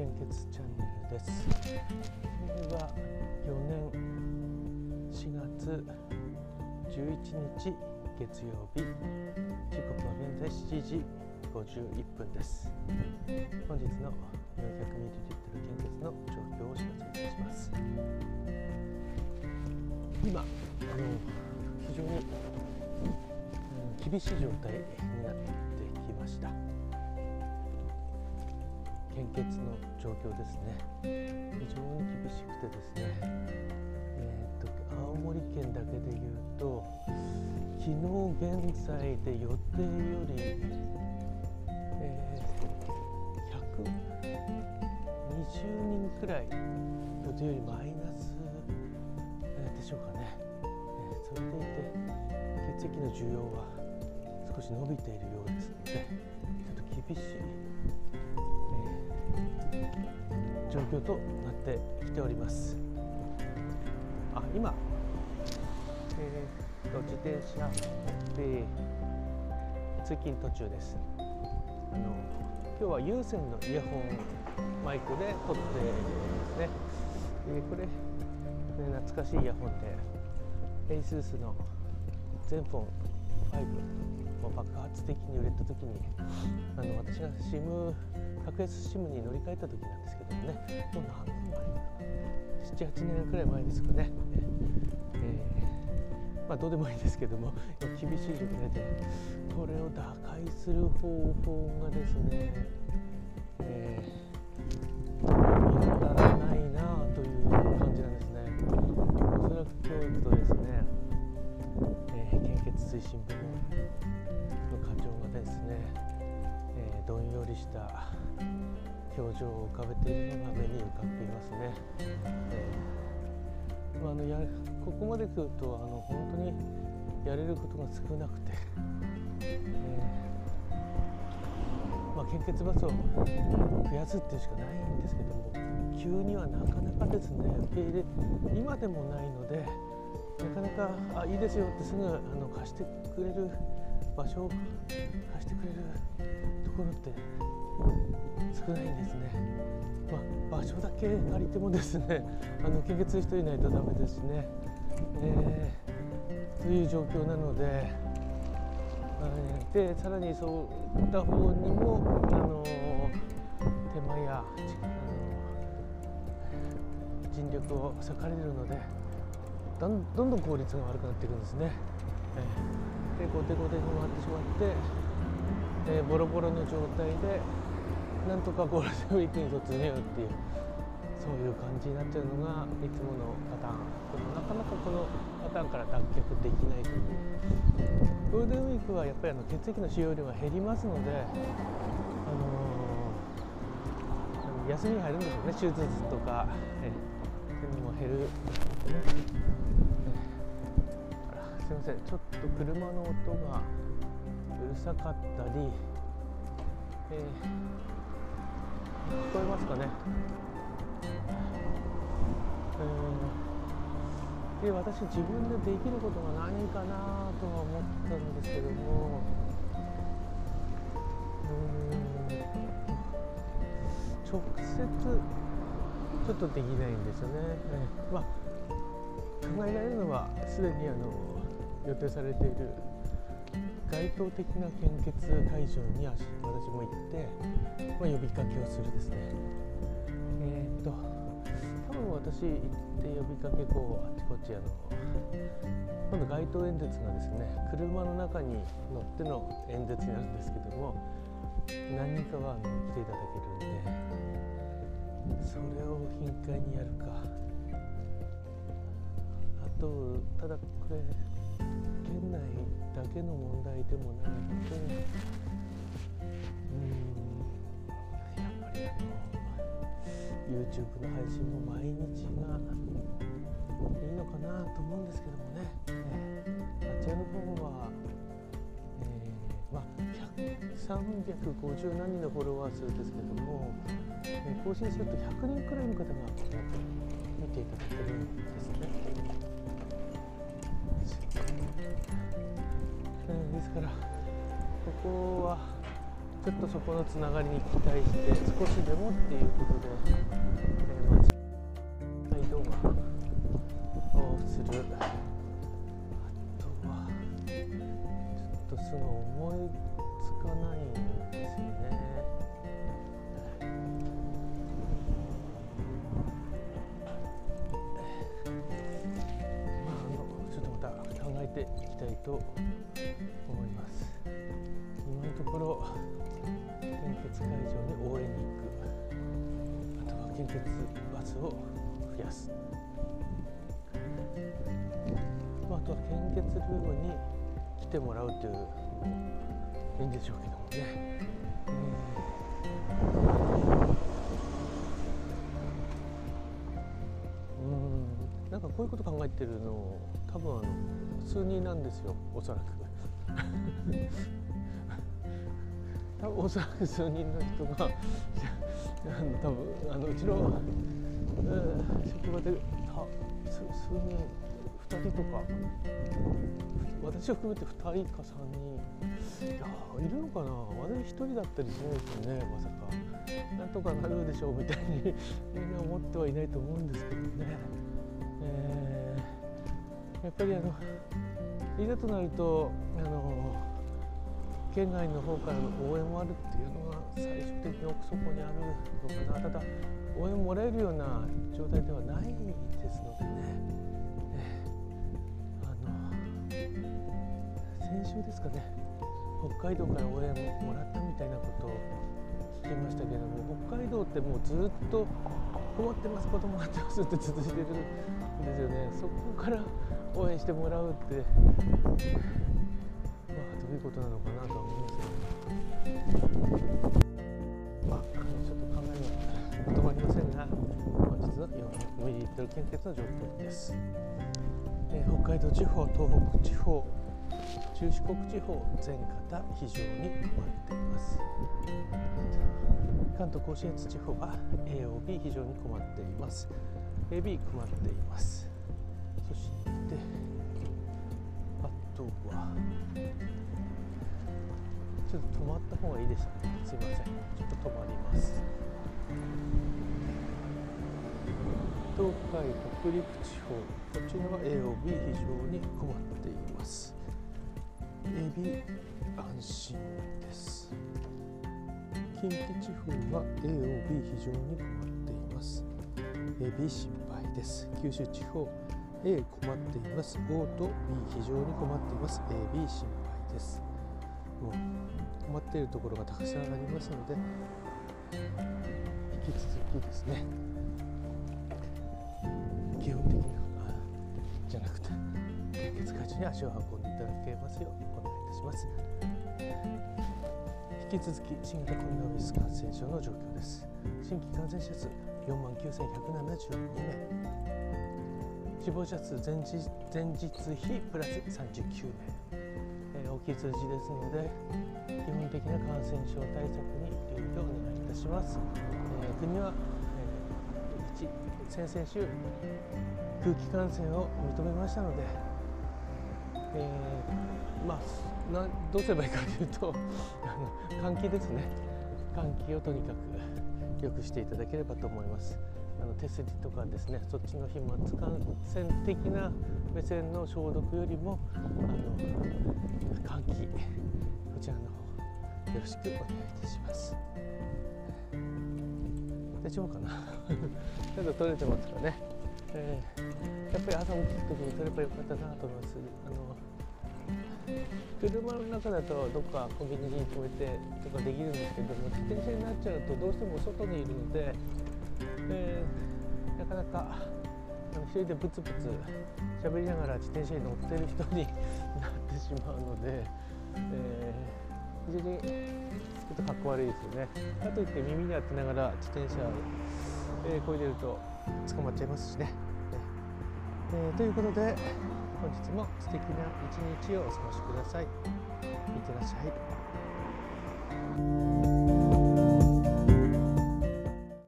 献血チャンネルです。令和4年4月11日月曜日。時刻は現在7時51分です。本日の 400ml 献血の状況をお知らせいたします。今あの非常に、うん、厳しい状態になってきました。献血の状況ですね。非常に厳しくてですね。えー、っと青森県だけで言うと昨日現在で予定より、えー、120人くらい予定よりマイナス、でしょうかね、えー、それでいて血液の需要は少し伸びているようですのでちょっと厳しい状況となってきております。あ今、えー、と自転車で通勤途中です。あの今日は有線のイヤホンマイクで撮ってますね、えー、これ、ね、懐かしいイヤホンで ASUS の全フォン5ま爆発的に売れた時にあの私が SIM 格安 SIM に乗り換えた時なんですけどもねもう何年前か78年くらい前ですかね、えー、まあどうでもいいんですけども厳しい状態でこれを打開する方法がですね、えー、あ、のやここまで来るとあの本当にやれることが少なくて、えー、まあ、献血バスを増やすっていうしかないんですけども急にはなかなかですね受け入れ今でもないのでなかなかあいいですよってすぐあの貸してくれる場所を貸してくれるところって少ないんですね。まあ、場所だけ借りてもですね あの献血人いないとダメですしね、えー、という状況なのででさらにそういった方にもあの手間や尽力を割かれるのでどんどん効率が悪くなっていくんですね。えー、で後手後手に回ってしまってえー、ボロボロの状態でなんとかゴールデンウィークに突入っていうそういう感じになっちゃうのがいつものパターン。でもなかなかこのパターンから脱却できないという。ゴールデンウィークはやっぱりあの血液の使用量が減りますので、あのー、休みに入るんですよね。手術とか、えそういうのも減る、すいません。ちょっと車の音がうるさかったり、えー、聞こえますかね、えー、で私自分でできることが何かなとは思ったんですけども。うん。直接ちょっとできないんですよね、えー、まあ考えられるのはすでにあの予定されている街頭的な献血会場に私も行って、まあ、呼びかけをするですね。えー、っと多分私行って呼びかけこうあちこちあの今度街頭演説がですね車の中に乗っての演説になるんですけども何人かはあの来ていただけるんでそれを頻回にやるか。あとただこれ県内だけの問題でもないのでうんやっぱりあの YouTube の配信も毎日がいいのかなと思うんですけどもね、えー、あちらの方は、えー、まあ350何人のフォロワー数ですけども、えー、更新すると100人くらいの方が見ていただけるんですね。ですからここはちょっとそこのつながりに期待して少しでもっていうことで、えー、まあ、街道がをするあとはちょっとすぐ思いつかないんですよね。ちょっとまた考えていきたいと思います。今のところ献血会場に応援に行く。あとは献血バスを増やす、あ、あとは献血ルームに来てもらうといういいんでしょうけどもね、えー、うん。なんかこういうこと考えてるの多分あの数人なんですよおそらく。多分おそらく数人の人があの多分あのうちの、えー、職場でた数人2人とか私を含めて2人か3人いやいるのかな私1人だったりしないですよねまさか。なんとかなるでしょうみたいにみんな思ってはいないと思うんですけどね、えー、やっぱりあのいざとなるとあの県外の方からの応援もあるっていうのが最終的に奥底にあるのかなただ応援もらえるような状態ではないですのでね、えあの先週ですかね北海道から応援もらったみたいなことを聞きましたけれども北海道ってもうずっと困ってます困ってますって続いてるんですよねそこから応援してもらうってどういうことなのかなとは思います。けど、まあ、ちょっと考えがまとまりませんが本日の 400ml 献血の状況です、えー、北海道地方東北地方中四国地方全方非常に困っています関東甲信越地方は AOB 非常に困っています。AB 困っていますそしてあとは。ちょっと止まった方がいいですね。すいません。ちょっと止まります。東海北陸地方こちらは AOB 非常に困っています。AB 安心です。近畿地方は AOB 非常に困っています。AB 心配です。九州地方 A 困っています。O と B 非常に困っています。AB 心配です。もう困っているところがたくさんありますので引き続きですね。基本的なじゃなくて献血会場に足を運んでいただけますようお願いいたします。引き続き新型コロナウイルス感染症の状況です。新規感染者数4万9172名。死亡者数前日前日比プラス39名大きい数字ですので基本的な感染症対策に留意をお願いいたします、えー、国は、えー、先々週空気感染を認めましたので、えー、まあなどうすればいいかというと 換気ですね。換気をとにかく良くしていただければと思います。あの手すりとかですねそっちの飛沫感染的な目線の消毒よりもあの換気こちらの方よろしくお願いいたします。大丈夫かな？ちょっと取れてますかね、えー、やっぱり朝起きた時に取ればよかったなと思います。あの車の中だとどっかコンビニに止めてとかできるんですけども自転車になっちゃうとどうしても外にいるのでえ、なかなかあの一人でブツブツ喋りながら自転車に乗ってる人に なってしまうので、えー、非常にちょっとかっこ悪いですよね。かといって耳に当てながら自転車を、えー、こいでると捕まっちゃいますしね。えー、ということで本日も素敵な一日をお過ごしください。いってらっしゃい。